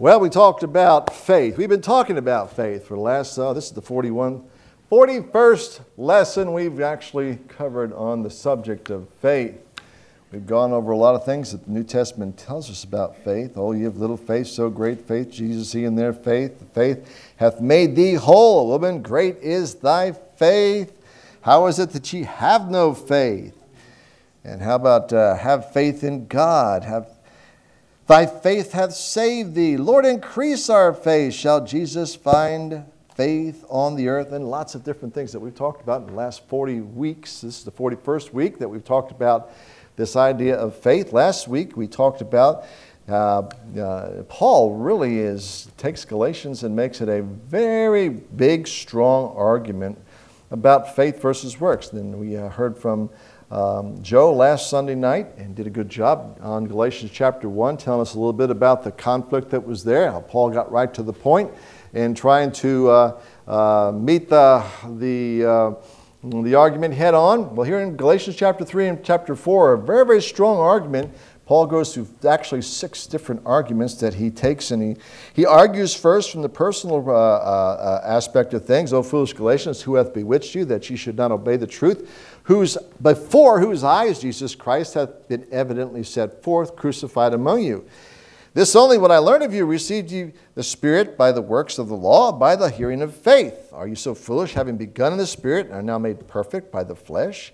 Well, we talked about faith. We've been talking about faith for the last, uh, this is the 41, 41st lesson we've actually covered on the subject of faith. We've gone over a lot of things that the New Testament tells us about faith. Oh, you have little faith, so great faith. Jesus, he in their faith. The faith hath made thee whole. Woman, great is thy faith. How is it that ye have no faith? And how about uh, have faith in God? Have Thy faith hath saved thee. Lord, increase our faith. Shall Jesus find faith on the earth? And lots of different things that we've talked about in the last 40 weeks. This is the 41st week that we've talked about this idea of faith. Last week we talked about uh, uh, Paul really is takes Galatians and makes it a very big, strong argument about faith versus works. Then we uh, heard from um, Joe last Sunday night and did a good job on Galatians chapter 1, telling us a little bit about the conflict that was there, how Paul got right to the point in trying to uh, uh, meet the, the, uh, the argument head on. Well, here in Galatians chapter 3 and chapter 4, a very, very strong argument. Paul goes through actually six different arguments that he takes, and he, he argues first from the personal uh, uh, aspect of things. O foolish Galatians, who hath bewitched you that ye should not obey the truth? Whose, before whose eyes Jesus Christ hath been evidently set forth, crucified among you. This only what I learned of you received you the Spirit by the works of the law, by the hearing of faith. Are you so foolish, having begun in the Spirit, and are now made perfect by the flesh?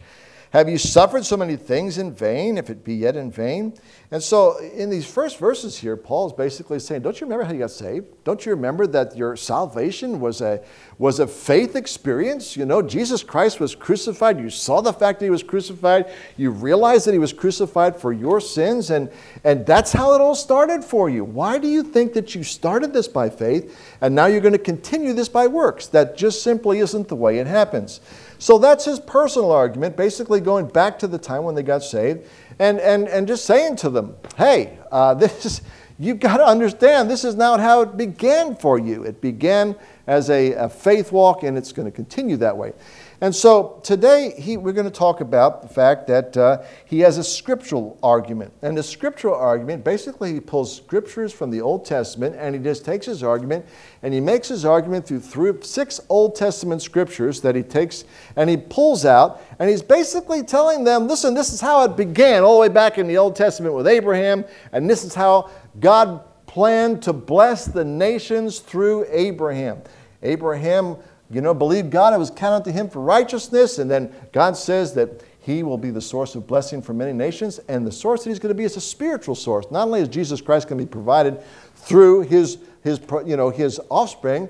Have you suffered so many things in vain, if it be yet in vain? And so, in these first verses here, Paul is basically saying, Don't you remember how you got saved? Don't you remember that your salvation was a, was a faith experience? You know, Jesus Christ was crucified. You saw the fact that he was crucified. You realized that he was crucified for your sins. And, and that's how it all started for you. Why do you think that you started this by faith and now you're going to continue this by works? That just simply isn't the way it happens. So that's his personal argument, basically going back to the time when they got saved and, and, and just saying to them, hey, uh, this you've got to understand this is not how it began for you. It began as a, a faith walk, and it's going to continue that way. And so today he, we're going to talk about the fact that uh, he has a scriptural argument. And the scriptural argument, basically, he pulls scriptures from the Old Testament and he just takes his argument and he makes his argument through, through six Old Testament scriptures that he takes and he pulls out. And he's basically telling them listen, this is how it began all the way back in the Old Testament with Abraham, and this is how God planned to bless the nations through Abraham. Abraham you know, believed God, it was counted to him for righteousness. And then God says that he will be the source of blessing for many nations. And the source that he's going to be is a spiritual source. Not only is Jesus Christ going to be provided through his, his, you know, his offspring,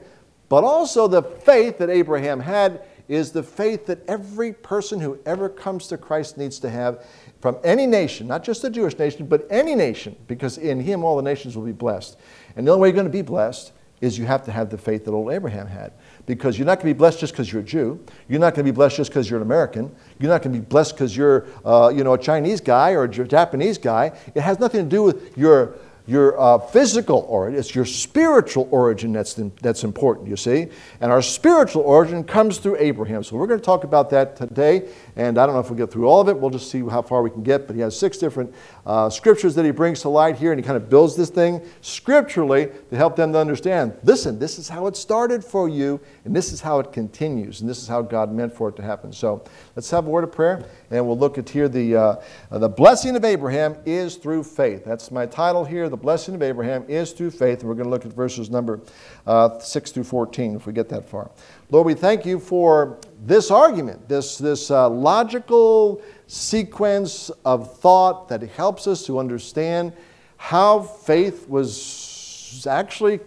but also the faith that Abraham had is the faith that every person who ever comes to Christ needs to have from any nation, not just the Jewish nation, but any nation, because in him all the nations will be blessed. And the only way you're going to be blessed is you have to have the faith that old Abraham had because you're not going to be blessed just because you're a Jew. You're not going to be blessed just because you're an American. You're not going to be blessed because you're, uh, you know, a Chinese guy or a Japanese guy. It has nothing to do with your your uh, physical origin, it's your spiritual origin that's, that's important, you see. And our spiritual origin comes through Abraham. So we're going to talk about that today. And I don't know if we'll get through all of it. We'll just see how far we can get. But he has six different uh, scriptures that he brings to light here. And he kind of builds this thing scripturally to help them to understand listen, this is how it started for you, and this is how it continues. And this is how God meant for it to happen. So let's have a word of prayer. And we'll look at here the, uh, the blessing of Abraham is through faith. That's my title here. The blessing of Abraham is through faith. And we're going to look at verses number uh, 6 through 14 if we get that far. Lord, we thank you for this argument, this, this uh, logical sequence of thought that helps us to understand how faith was actually,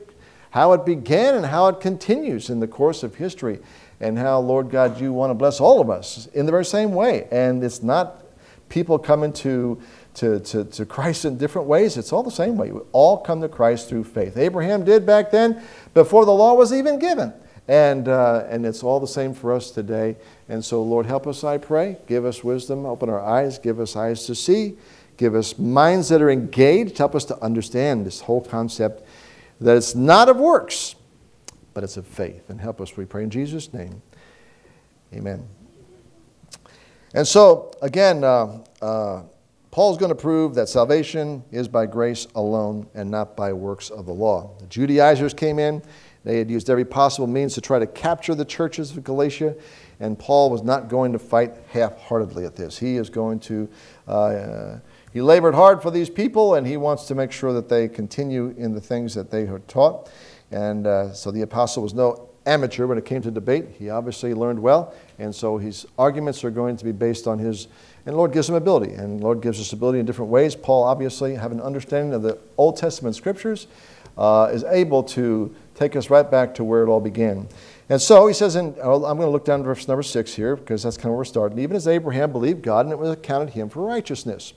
how it began and how it continues in the course of history and how, Lord God, you want to bless all of us in the very same way. And it's not people coming to, to, to, to Christ in different ways, it's all the same way. We all come to Christ through faith. Abraham did back then before the law was even given. And, uh, and it's all the same for us today. And so, Lord, help us, I pray. Give us wisdom, open our eyes, give us eyes to see, give us minds that are engaged, help us to understand this whole concept that it's not of works, but it's of faith. And help us, we pray in Jesus' name. Amen. And so, again, uh, uh, Paul's going to prove that salvation is by grace alone and not by works of the law. The Judaizers came in. They had used every possible means to try to capture the churches of Galatia, and Paul was not going to fight half heartedly at this. He is going to, uh, he labored hard for these people, and he wants to make sure that they continue in the things that they are taught. And uh, so the apostle was no amateur when it came to debate. He obviously learned well, and so his arguments are going to be based on his and Lord gives him ability, and Lord gives us ability in different ways. Paul, obviously, having an understanding of the Old Testament scriptures, uh, is able to take us right back to where it all began. And so he says, and I'm going to look down to verse number six here because that's kind of where we're starting. Even as Abraham believed God, and it was accounted him for righteousness.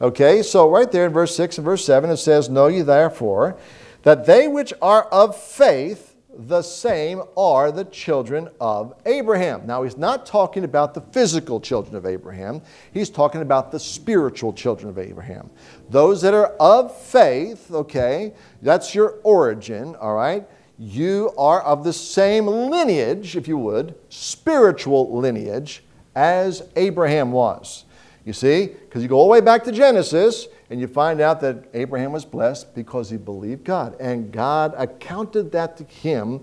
Okay, so right there in verse 6 and verse 7, it says, Know ye therefore that they which are of faith, the same are the children of Abraham. Now, he's not talking about the physical children of Abraham, he's talking about the spiritual children of Abraham. Those that are of faith, okay, that's your origin, all right? You are of the same lineage, if you would, spiritual lineage, as Abraham was. You see, because you go all the way back to Genesis, and you find out that Abraham was blessed because he believed God. And God accounted that to him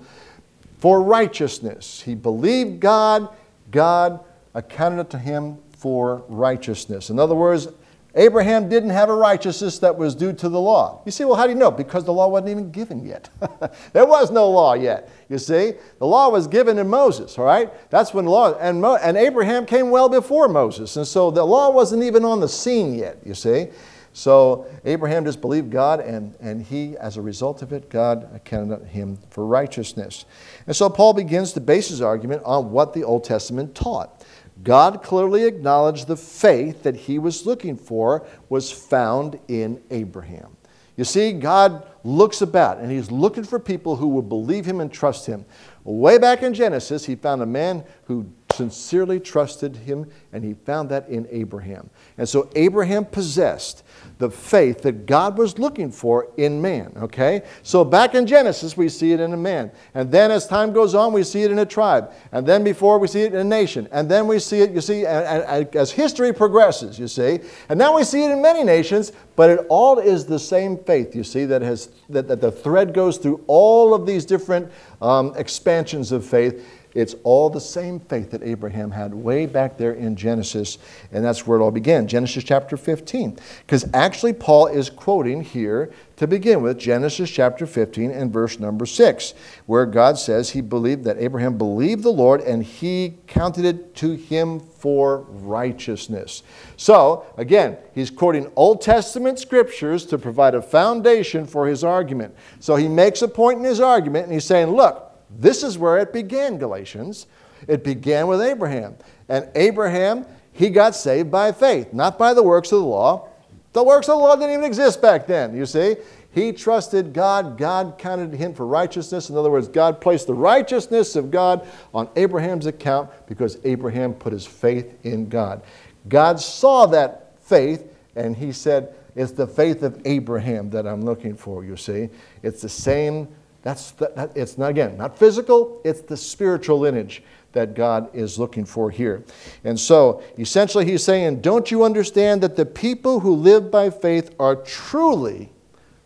for righteousness. He believed God, God accounted it to him for righteousness. In other words, Abraham didn't have a righteousness that was due to the law. You see, well, how do you know? Because the law wasn't even given yet. there was no law yet. You see, the law was given in Moses, all right? That's when the law, and, Mo, and Abraham came well before Moses. And so the law wasn't even on the scene yet, you see. So Abraham just believed God, and, and he, as a result of it, God accounted him for righteousness. And so Paul begins to base his argument on what the Old Testament taught. God clearly acknowledged the faith that he was looking for was found in Abraham. You see, God looks about and he's looking for people who will believe him and trust him. Way back in Genesis, he found a man who sincerely trusted him, and he found that in Abraham. And so Abraham possessed the faith that God was looking for in man, okay? So back in Genesis, we see it in a man. And then as time goes on, we see it in a tribe. And then before, we see it in a nation. And then we see it, you see, as history progresses, you see. And now we see it in many nations, but it all is the same faith, you see, that, has, that, that the thread goes through all of these different um, expansions of faith it's all the same faith that Abraham had way back there in Genesis, and that's where it all began. Genesis chapter 15. Because actually, Paul is quoting here to begin with Genesis chapter 15 and verse number 6, where God says he believed that Abraham believed the Lord and he counted it to him for righteousness. So, again, he's quoting Old Testament scriptures to provide a foundation for his argument. So he makes a point in his argument and he's saying, look, this is where it began, Galatians. It began with Abraham. And Abraham, he got saved by faith, not by the works of the law. The works of the law didn't even exist back then, you see. He trusted God. God counted him for righteousness. In other words, God placed the righteousness of God on Abraham's account because Abraham put his faith in God. God saw that faith and he said, It's the faith of Abraham that I'm looking for, you see. It's the same that's the, that, it's not again not physical. It's the spiritual lineage that God is looking for here. And so essentially, he's saying, "Don't you understand that the people who live by faith are truly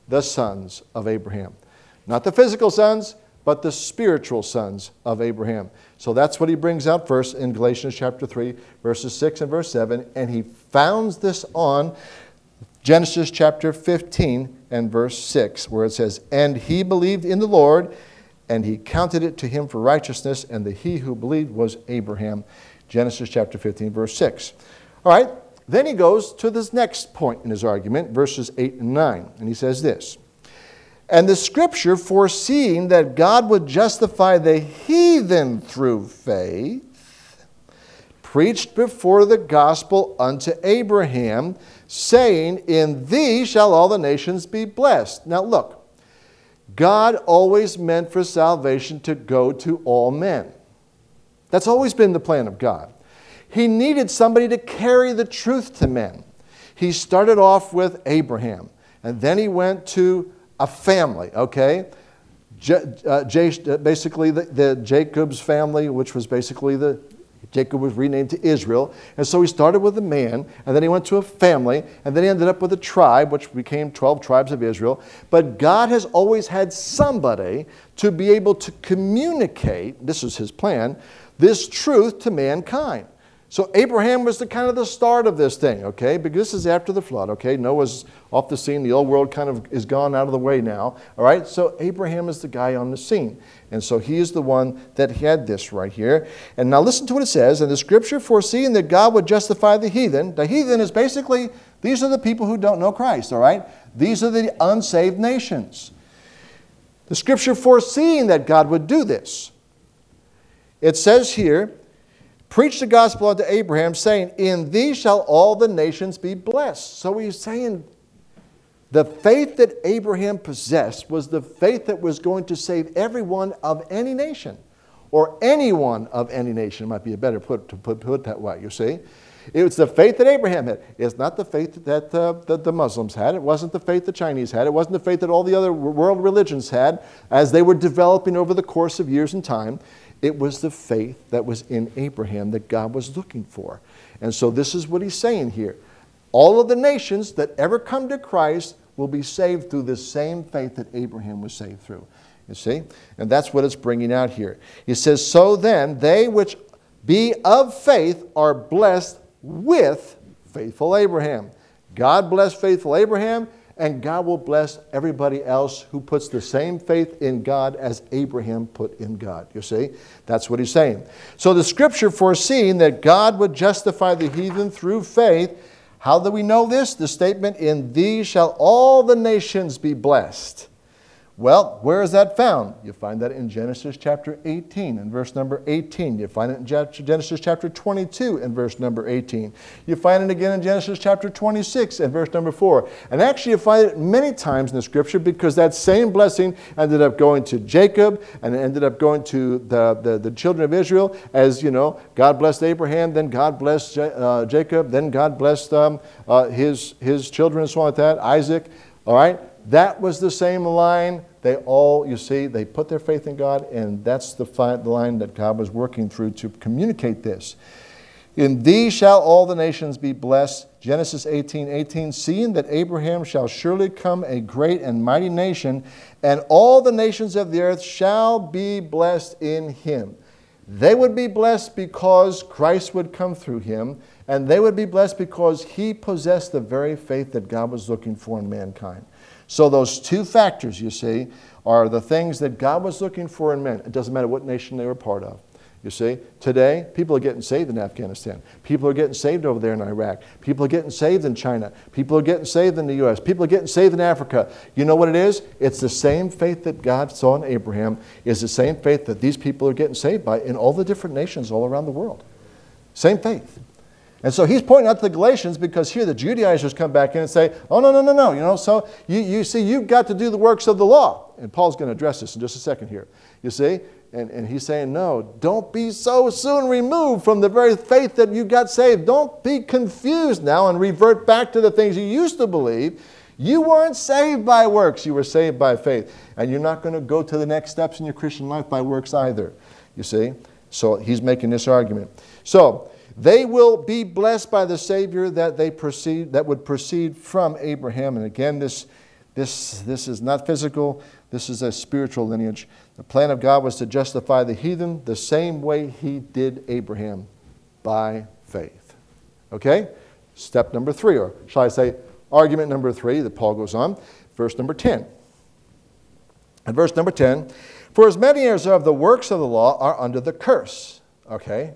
the sons of Abraham, not the physical sons." But the spiritual sons of Abraham. So that's what he brings out first in Galatians chapter 3, verses 6 and verse 7. And he founds this on Genesis chapter 15 and verse 6, where it says, And he believed in the Lord, and he counted it to him for righteousness, and the he who believed was Abraham. Genesis chapter 15, verse 6. All right, then he goes to this next point in his argument, verses 8 and 9, and he says this. And the scripture, foreseeing that God would justify the heathen through faith, preached before the gospel unto Abraham saying, In thee shall all the nations be blessed. Now look, God always meant for salvation to go to all men. That's always been the plan of God. He needed somebody to carry the truth to men. He started off with Abraham, and then he went to a family, okay? J- uh, J- basically, the, the Jacob's family, which was basically the Jacob was renamed to Israel. And so he started with a man, and then he went to a family, and then he ended up with a tribe, which became 12 tribes of Israel. But God has always had somebody to be able to communicate, this is his plan, this truth to mankind. So Abraham was the kind of the start of this thing, okay? Because this is after the flood, okay? Noah's off the scene. The old world kind of is gone out of the way now, all right? So Abraham is the guy on the scene. And so he is the one that had this right here. And now listen to what it says. In the scripture, foreseeing that God would justify the heathen, the heathen is basically, these are the people who don't know Christ, all right? These are the unsaved nations. The scripture foreseeing that God would do this. It says here, preach the gospel unto Abraham, saying, In thee shall all the nations be blessed. So he's saying the faith that Abraham possessed was the faith that was going to save everyone of any nation, or anyone of any nation, might be a better put to put, put that way, you see. It was the faith that Abraham had. It's not the faith that, uh, that the Muslims had. It wasn't the faith the Chinese had. It wasn't the faith that all the other world religions had as they were developing over the course of years and time. It was the faith that was in Abraham that God was looking for. And so this is what he's saying here. All of the nations that ever come to Christ will be saved through the same faith that Abraham was saved through. You see? And that's what it's bringing out here. He says, So then, they which be of faith are blessed with faithful Abraham. God blessed faithful Abraham, and God will bless everybody else who puts the same faith in God as Abraham put in God. You see? That's what he's saying. So the scripture foreseeing that God would justify the heathen through faith how do we know this? The statement, In thee shall all the nations be blessed. Well, where is that found? You find that in Genesis chapter 18 and verse number 18. You find it in Genesis chapter 22 and verse number 18. You find it again in Genesis chapter 26 and verse number 4. And actually, you find it many times in the scripture because that same blessing ended up going to Jacob and it ended up going to the, the, the children of Israel as, you know, God blessed Abraham, then God blessed uh, Jacob, then God blessed um, uh, his, his children and so on like that, Isaac. All right? That was the same line. They all, you see, they put their faith in God, and that's the, fi- the line that God was working through to communicate this. In thee shall all the nations be blessed. Genesis 18 18, seeing that Abraham shall surely come a great and mighty nation, and all the nations of the earth shall be blessed in him. They would be blessed because Christ would come through him, and they would be blessed because he possessed the very faith that God was looking for in mankind. So, those two factors, you see, are the things that God was looking for in men. It doesn't matter what nation they were part of. You see, today, people are getting saved in Afghanistan. People are getting saved over there in Iraq. People are getting saved in China. People are getting saved in the U.S. People are getting saved in Africa. You know what it is? It's the same faith that God saw in Abraham, is the same faith that these people are getting saved by in all the different nations all around the world. Same faith. And so he's pointing out to the Galatians because here the Judaizers come back in and say, oh, no, no, no, no. You know, so you, you see, you've got to do the works of the law. And Paul's going to address this in just a second here. You see? And, and he's saying, no, don't be so soon removed from the very faith that you got saved. Don't be confused now and revert back to the things you used to believe. You weren't saved by works, you were saved by faith. And you're not going to go to the next steps in your Christian life by works either. You see? So he's making this argument. So, they will be blessed by the Savior that they proceed that would proceed from Abraham. And again, this, this, this is not physical, this is a spiritual lineage. The plan of God was to justify the heathen the same way he did Abraham by faith. Okay? Step number three, or shall I say, argument number three that Paul goes on, verse number 10. And verse number 10 For as many as are of the works of the law are under the curse. Okay?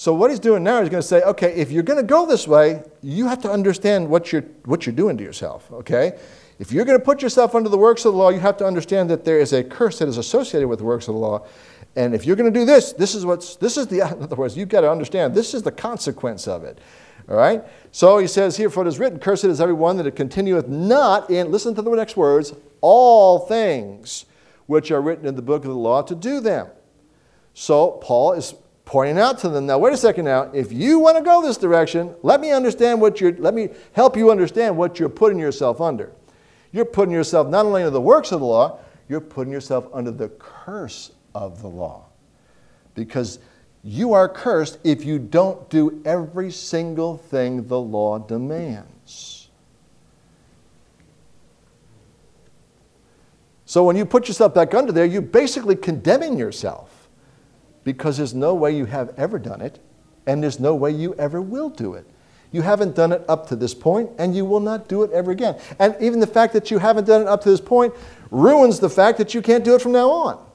So what he's doing now is going to say, okay, if you're going to go this way, you have to understand what you're, what you're doing to yourself, okay? If you're going to put yourself under the works of the law, you have to understand that there is a curse that is associated with the works of the law. And if you're going to do this, this is what's, this is the, in other words, you've got to understand, this is the consequence of it. All right? So he says here, for it is written, Cursed is everyone that continueth not in, listen to the next words, all things which are written in the book of the law to do them. So Paul is pointing out to them, now wait a second now, if you want to go this direction, let me understand what you're, let me help you understand what you're putting yourself under. You're putting yourself not only under the works of the law, you're putting yourself under the curse of the law. Because you are cursed if you don't do every single thing the law demands. So when you put yourself back under there, you're basically condemning yourself because there's no way you have ever done it, and there's no way you ever will do it. You haven't done it up to this point, and you will not do it ever again. And even the fact that you haven't done it up to this point ruins the fact that you can't do it from now on.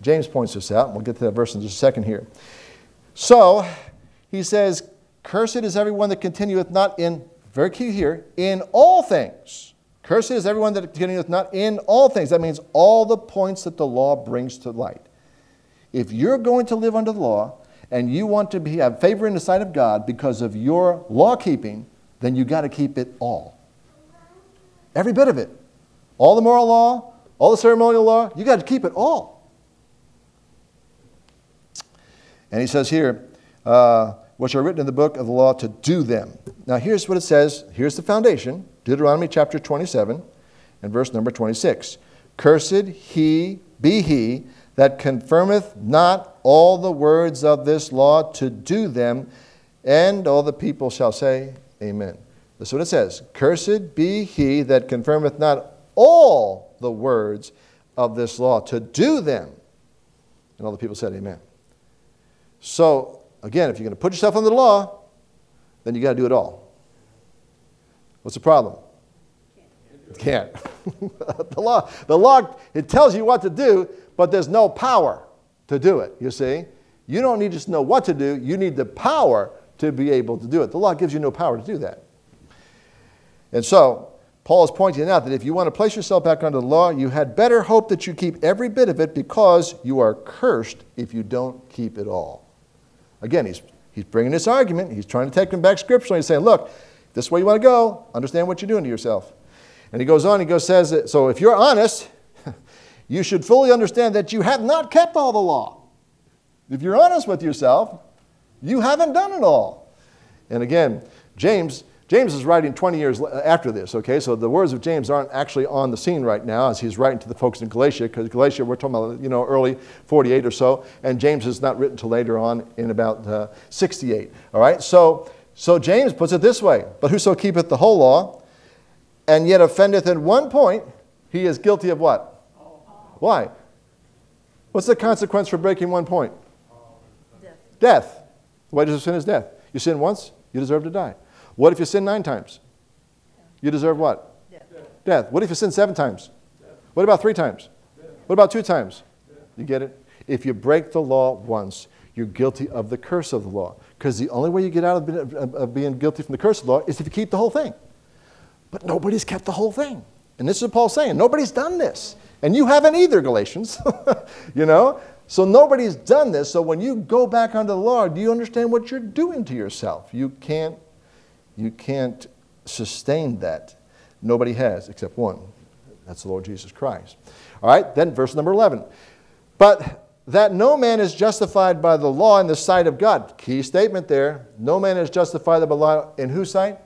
James points this out, and we'll get to that verse in just a second here. So, he says, Cursed is everyone that continueth not in, very key here, in all things. Cursed is everyone that continueth not in all things. That means all the points that the law brings to light. If you're going to live under the law and you want to be, have favor in the sight of God because of your law keeping, then you got to keep it all. Every bit of it. All the moral law, all the ceremonial law, you got to keep it all. And he says here, uh, which are written in the book of the law to do them. Now, here's what it says. Here's the foundation Deuteronomy chapter 27 and verse number 26. Cursed he be he that confirmeth not all the words of this law to do them, and all the people shall say, Amen. That's what it says. Cursed be he that confirmeth not all the words of this law to do them. And all the people said, Amen. So, again, if you're going to put yourself under the law, then you got to do it all. What's the problem? Can't. the law, the law, it tells you what to do, but there's no power to do it, you see? You don't need to know what to do, you need the power to be able to do it. The law gives you no power to do that. And so, Paul is pointing out that if you want to place yourself back under the law, you had better hope that you keep every bit of it because you are cursed if you don't keep it all. Again, he's, he's bringing this argument. He's trying to take them back scripturally. He's saying, look, this way you want to go. Understand what you're doing to yourself. And he goes on, he goes, says, that, so if you're honest, you should fully understand that you have not kept all the law. If you're honest with yourself, you haven't done it all. And again, James, James is writing 20 years after this, okay? So the words of James aren't actually on the scene right now as he's writing to the folks in Galatia, because Galatia, we're talking about, you know, early 48 or so, and James is not written till later on in about uh, 68, all right? So so James puts it this way But whoso keepeth the whole law, and yet offendeth in one point, he is guilty of what? Why? What's the consequence for breaking one point? Death. Death. The wages of sin is death. You sin once, you deserve to die. What if you sin nine times? You deserve what? Death. Death. What if you sin seven times? Death. What about three times? Death. What about two times? You get it? If you break the law once, you're guilty of the curse of the law. Because the only way you get out of being guilty from the curse of the law is if you keep the whole thing. But nobody's kept the whole thing. And this is what Paul's saying. Nobody's done this. And you haven't either, Galatians. you know? So nobody's done this. So when you go back under the law, do you understand what you're doing to yourself? You can't, you can't sustain that. Nobody has except one. That's the Lord Jesus Christ. All right, then verse number 11. But that no man is justified by the law in the sight of God. Key statement there. No man is justified by the law in whose sight?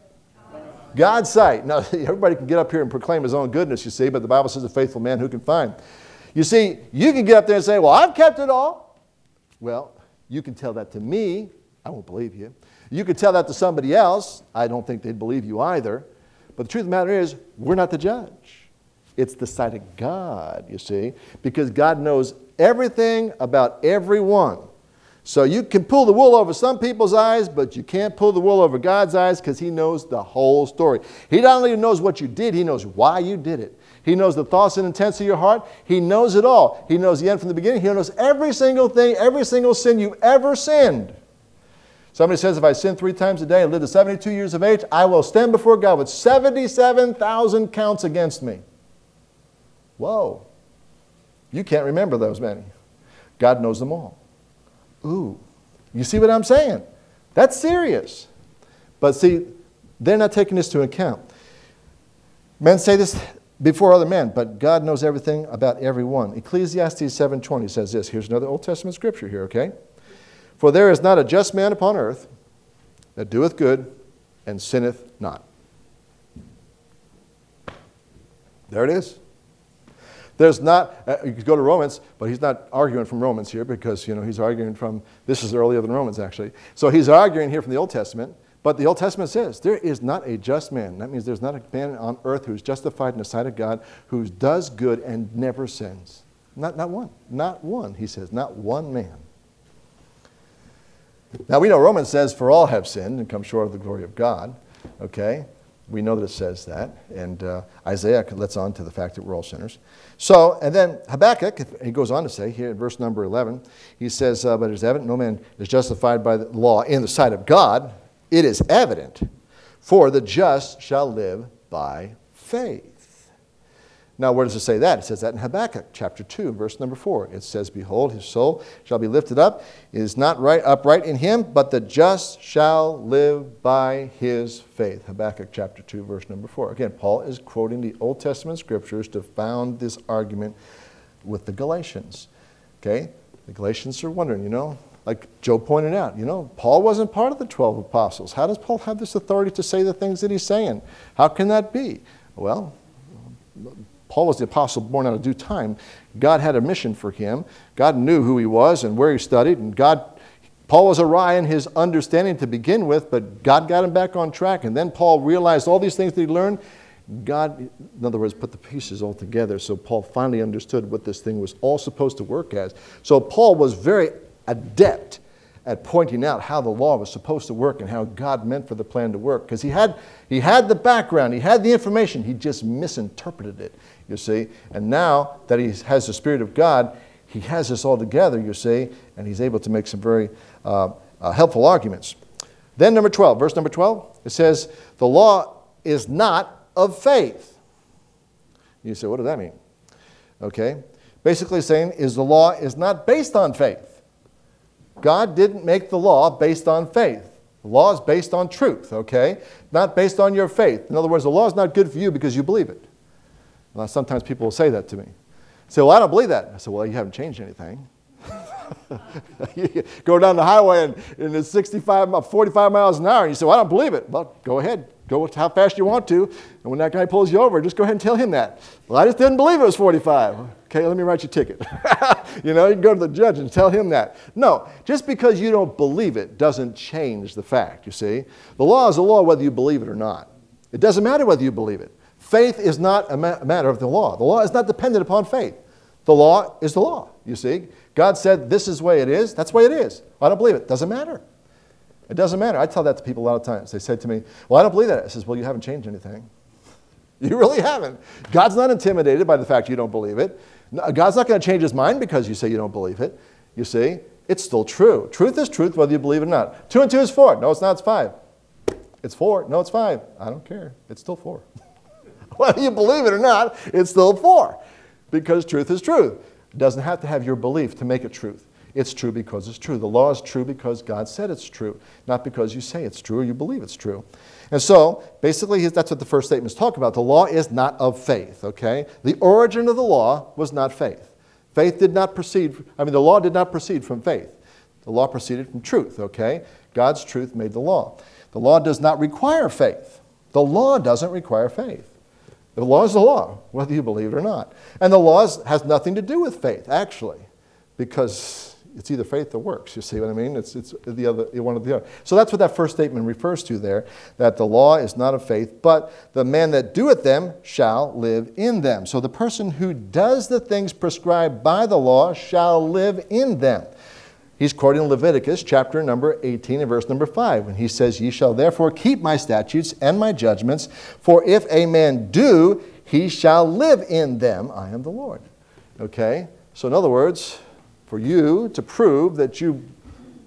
God's sight. Now, everybody can get up here and proclaim his own goodness, you see, but the Bible says a faithful man who can find. You see, you can get up there and say, Well, I've kept it all. Well, you can tell that to me. I won't believe you. You could tell that to somebody else. I don't think they'd believe you either. But the truth of the matter is, we're not the judge. It's the sight of God, you see, because God knows everything about everyone. So you can pull the wool over some people's eyes, but you can't pull the wool over God's eyes because He knows the whole story. He not only knows what you did, He knows why you did it. He knows the thoughts and intents of your heart. He knows it all. He knows the end from the beginning. He knows every single thing, every single sin you've ever sinned. Somebody says, if I sin three times a day and live to 72 years of age, I will stand before God with 77,000 counts against me. Whoa. You can't remember those many. God knows them all. Ooh, you see what I'm saying? That's serious. But see, they're not taking this to account. Men say this before other men, but God knows everything about everyone. Ecclesiastes 7:20 says this. Here's another Old Testament scripture here, okay? For there is not a just man upon earth that doeth good and sinneth not. There it is. There's not, uh, you could go to Romans, but he's not arguing from Romans here because, you know, he's arguing from, this is earlier than Romans actually. So he's arguing here from the Old Testament, but the Old Testament says there is not a just man. That means there's not a man on earth who's justified in the sight of God who does good and never sins. Not, not one. Not one, he says. Not one man. Now we know Romans says, for all have sinned and come short of the glory of God. Okay? We know that it says that. And uh, Isaiah lets on to the fact that we're all sinners. So, and then Habakkuk, he goes on to say here in verse number 11, he says, uh, But it is evident no man is justified by the law in the sight of God. It is evident, for the just shall live by faith. Now, where does it say that? It says that in Habakkuk chapter 2, verse number 4. It says, Behold, his soul shall be lifted up. It is not right upright in him, but the just shall live by his faith. Habakkuk chapter 2, verse number 4. Again, Paul is quoting the Old Testament scriptures to found this argument with the Galatians. Okay? The Galatians are wondering, you know, like Joe pointed out, you know, Paul wasn't part of the 12 apostles. How does Paul have this authority to say the things that he's saying? How can that be? Well, Paul was the apostle born out of due time. God had a mission for him. God knew who he was and where he studied, and God Paul was awry in his understanding to begin with, but God got him back on track. And then Paul realized all these things that he learned. God, in other words, put the pieces all together. So Paul finally understood what this thing was all supposed to work as. So Paul was very adept at pointing out how the law was supposed to work and how God meant for the plan to work. Because he had, he had the background, he had the information, he just misinterpreted it you see. And now that he has the Spirit of God, he has this all together, you see, and he's able to make some very uh, uh, helpful arguments. Then, number 12, verse number 12, it says, The law is not of faith. You say, what does that mean? Okay. Basically, saying is the law is not based on faith. God didn't make the law based on faith. The law is based on truth, okay? Not based on your faith. In other words, the law is not good for you because you believe it. Well, sometimes people will say that to me. Say, well, I don't believe that. I said, well, you haven't changed anything. you go down the highway and, and it's 65, uh, 45 miles an hour, and you say, well, I don't believe it. Well, go ahead. Go how fast you want to. And when that guy pulls you over, just go ahead and tell him that. Well, I just didn't believe it was 45. Okay, let me write you a ticket. you know, you can go to the judge and tell him that. No, just because you don't believe it doesn't change the fact, you see. The law is a law whether you believe it or not. It doesn't matter whether you believe it. Faith is not a ma- matter of the law. The law is not dependent upon faith. The law is the law, you see. God said, This is the way it is. That's the way it is. I don't believe it. Doesn't matter. It doesn't matter. I tell that to people a lot of times. They say to me, Well, I don't believe that. I says, Well, you haven't changed anything. you really haven't. God's not intimidated by the fact you don't believe it. God's not going to change his mind because you say you don't believe it. You see, it's still true. Truth is truth whether you believe it or not. Two and two is four. No, it's not. It's five. It's four. No, it's five. I don't care. It's still four. Whether you believe it or not, it's still four because truth is truth. It doesn't have to have your belief to make it truth. It's true because it's true. The law is true because God said it's true, not because you say it's true or you believe it's true. And so, basically, that's what the first statements talk about. The law is not of faith, okay? The origin of the law was not faith. Faith did not proceed, I mean, the law did not proceed from faith. The law proceeded from truth, okay? God's truth made the law. The law does not require faith. The law doesn't require faith. The law is the law, whether you believe it or not. And the law has nothing to do with faith, actually, because it's either faith or works. You see what I mean? It's, it's the other, one of the other. So that's what that first statement refers to there, that the law is not of faith, but the man that doeth them shall live in them. So the person who does the things prescribed by the law shall live in them. He's quoting Leviticus chapter number 18 and verse number 5 when he says, Ye shall therefore keep my statutes and my judgments, for if a man do, he shall live in them. I am the Lord. Okay? So, in other words, for you to prove that you,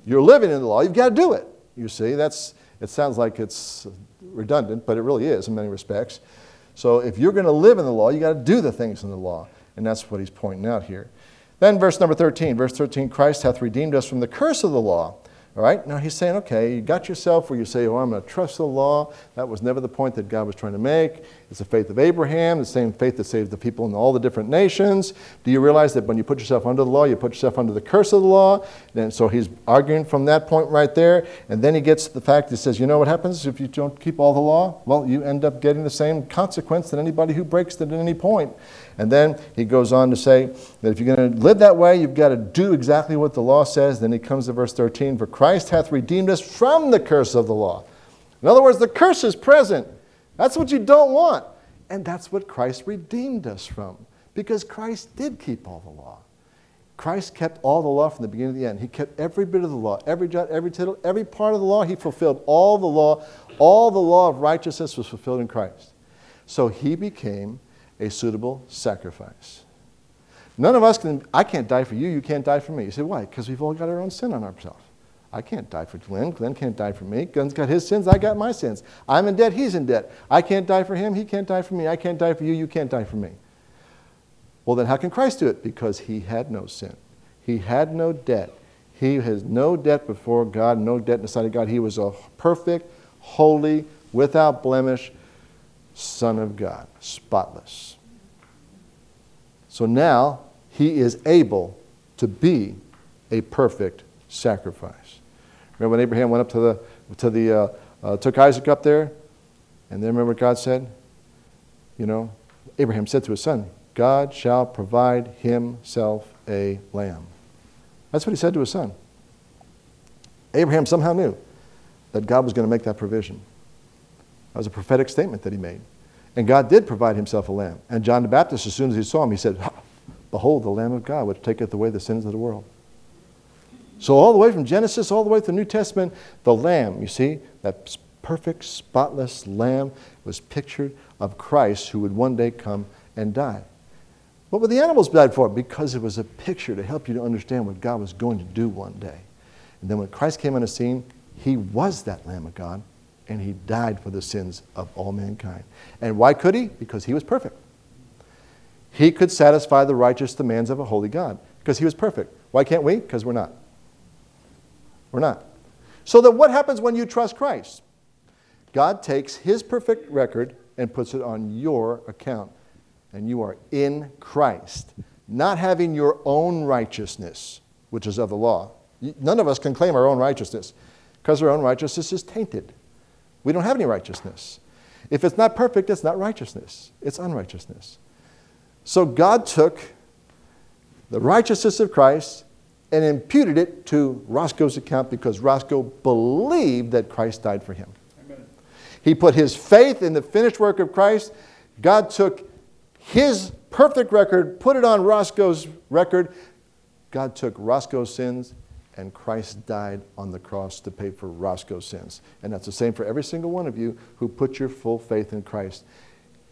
you're living in the law, you've got to do it. You see, that's, it sounds like it's redundant, but it really is in many respects. So, if you're going to live in the law, you've got to do the things in the law. And that's what he's pointing out here. Then, verse number 13. Verse 13 Christ hath redeemed us from the curse of the law. All right, now he's saying, okay, you got yourself where you say, oh, I'm going to trust the law. That was never the point that God was trying to make. It's the faith of Abraham, the same faith that saved the people in all the different nations. Do you realize that when you put yourself under the law, you put yourself under the curse of the law? And so he's arguing from that point right there. And then he gets to the fact that he says, you know what happens if you don't keep all the law? Well, you end up getting the same consequence that anybody who breaks it at any point. And then he goes on to say that if you're going to live that way, you've got to do exactly what the law says. Then he comes to verse 13 For Christ hath redeemed us from the curse of the law. In other words, the curse is present. That's what you don't want. And that's what Christ redeemed us from. Because Christ did keep all the law. Christ kept all the law from the beginning to the end. He kept every bit of the law, every jot, every tittle, every part of the law. He fulfilled all the law. All the law of righteousness was fulfilled in Christ. So he became a suitable sacrifice. None of us can, I can't die for you, you can't die for me. You say, why? Because we've all got our own sin on ourselves. I can't die for Glenn. Glenn can't die for me. Glenn's got his sins. I got my sins. I'm in debt. He's in debt. I can't die for him. He can't die for me. I can't die for you. You can't die for me. Well, then how can Christ do it? Because he had no sin. He had no debt. He has no debt before God, no debt in the sight of God. He was a perfect, holy, without blemish Son of God, spotless. So now he is able to be a perfect sacrifice. Remember when Abraham went up to the, to the uh, uh, took Isaac up there? And then remember what God said? You know, Abraham said to his son, God shall provide himself a lamb. That's what he said to his son. Abraham somehow knew that God was going to make that provision. That was a prophetic statement that he made. And God did provide himself a lamb. And John the Baptist, as soon as he saw him, he said, Behold, the Lamb of God, which taketh away the sins of the world. So, all the way from Genesis, all the way to the New Testament, the Lamb, you see, that perfect, spotless Lamb was pictured of Christ who would one day come and die. What were the animals died for? Because it was a picture to help you to understand what God was going to do one day. And then when Christ came on the scene, he was that Lamb of God and he died for the sins of all mankind. And why could he? Because he was perfect. He could satisfy the righteous demands of a holy God because he was perfect. Why can't we? Because we're not. We're not. So then what happens when you trust Christ? God takes his perfect record and puts it on your account. And you are in Christ, not having your own righteousness, which is of the law. None of us can claim our own righteousness because our own righteousness is tainted. We don't have any righteousness. If it's not perfect, it's not righteousness, it's unrighteousness. So God took the righteousness of Christ and imputed it to Roscoe's account because Roscoe believed that Christ died for him. Amen. He put his faith in the finished work of Christ. God took his perfect record, put it on Roscoe's record. God took Roscoe's sins and Christ died on the cross to pay for Roscoe's sins. And that's the same for every single one of you who put your full faith in Christ.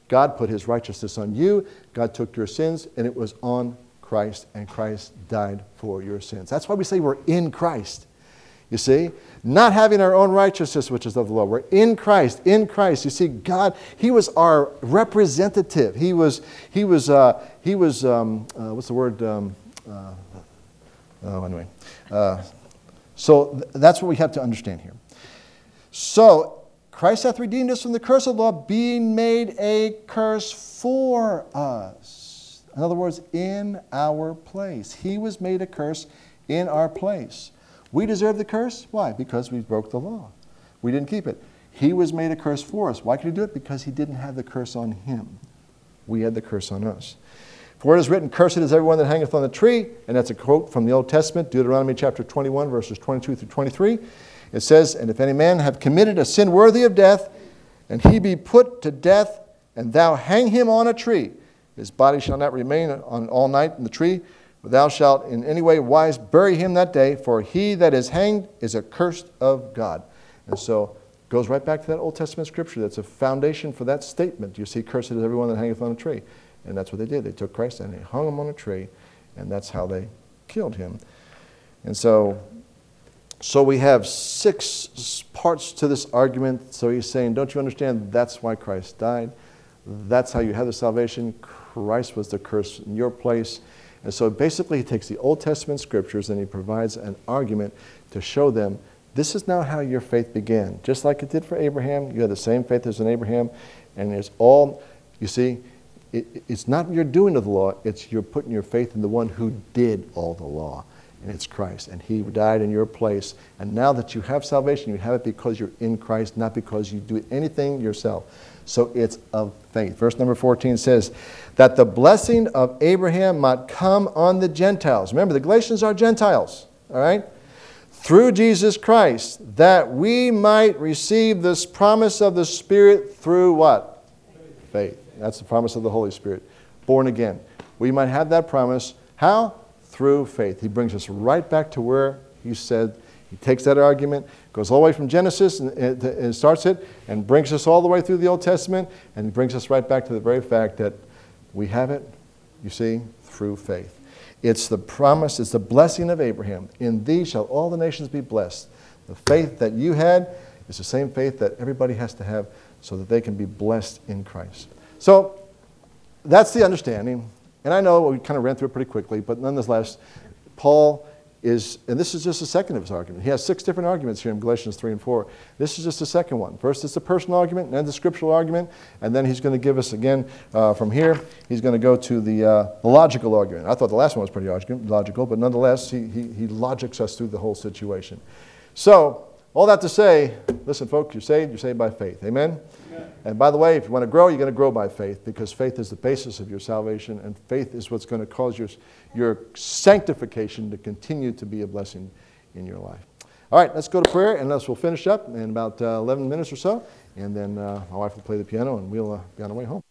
God put his righteousness on you, God took your sins, and it was on Christ, and Christ died for your sins. That's why we say we're in Christ. You see, not having our own righteousness, which is of the law. We're in Christ, in Christ. You see, God, He was our representative. He was, He was, uh, He was, um, uh, what's the word? Um, uh, oh, anyway. Uh, so th- that's what we have to understand here. So Christ hath redeemed us from the curse of the law, being made a curse for us. In other words, in our place. He was made a curse in our place. We deserve the curse. Why? Because we broke the law. We didn't keep it. He was made a curse for us. Why could he do it? Because he didn't have the curse on him. We had the curse on us. For it is written, Cursed is everyone that hangeth on the tree. And that's a quote from the Old Testament, Deuteronomy chapter 21, verses 22 through 23. It says, And if any man have committed a sin worthy of death, and he be put to death, and thou hang him on a tree, his body shall not remain on all night in the tree, but thou shalt in any way wise bury him that day, for he that is hanged is accursed of God. And so it goes right back to that Old Testament scripture. That's a foundation for that statement. You see, cursed is everyone that hangeth on a tree. And that's what they did. They took Christ and they hung him on a tree, and that's how they killed him. And so, so we have six parts to this argument. So he's saying, Don't you understand? That's why Christ died. That's how you have the salvation. Christ was the curse in your place. And so basically, he takes the Old Testament scriptures and he provides an argument to show them this is now how your faith began. Just like it did for Abraham, you had the same faith as in Abraham, and it's all You see, it, it's not your doing of the law, it's you're putting your faith in the one who did all the law, and it's Christ. And he died in your place. And now that you have salvation, you have it because you're in Christ, not because you do anything yourself. So it's of faith. Verse number 14 says, That the blessing of Abraham might come on the Gentiles. Remember, the Galatians are Gentiles, all right? Through Jesus Christ, that we might receive this promise of the Spirit through what? Faith. That's the promise of the Holy Spirit. Born again. We might have that promise. How? Through faith. He brings us right back to where he said, he takes that argument, goes all the way from Genesis and, and, and starts it, and brings us all the way through the Old Testament, and brings us right back to the very fact that we have it, you see, through faith. It's the promise, it's the blessing of Abraham. In thee shall all the nations be blessed. The faith that you had is the same faith that everybody has to have so that they can be blessed in Christ. So that's the understanding. And I know we kind of ran through it pretty quickly, but nonetheless, Paul is, and this is just the second of his argument. He has six different arguments here in Galatians 3 and 4. This is just the second one. First, it's the personal argument, and then the scriptural argument, and then he's going to give us again uh, from here, he's going to go to the, uh, the logical argument. I thought the last one was pretty logical, but nonetheless, he, he, he logics us through the whole situation. So, all that to say, listen, folks, you're saved, you're saved by faith. Amen? And by the way, if you want to grow, you're going to grow by faith because faith is the basis of your salvation, and faith is what's going to cause your, your sanctification to continue to be a blessing in your life. All right, let's go to prayer, and let's, we'll finish up in about uh, 11 minutes or so, and then uh, my wife will play the piano, and we'll uh, be on our way home.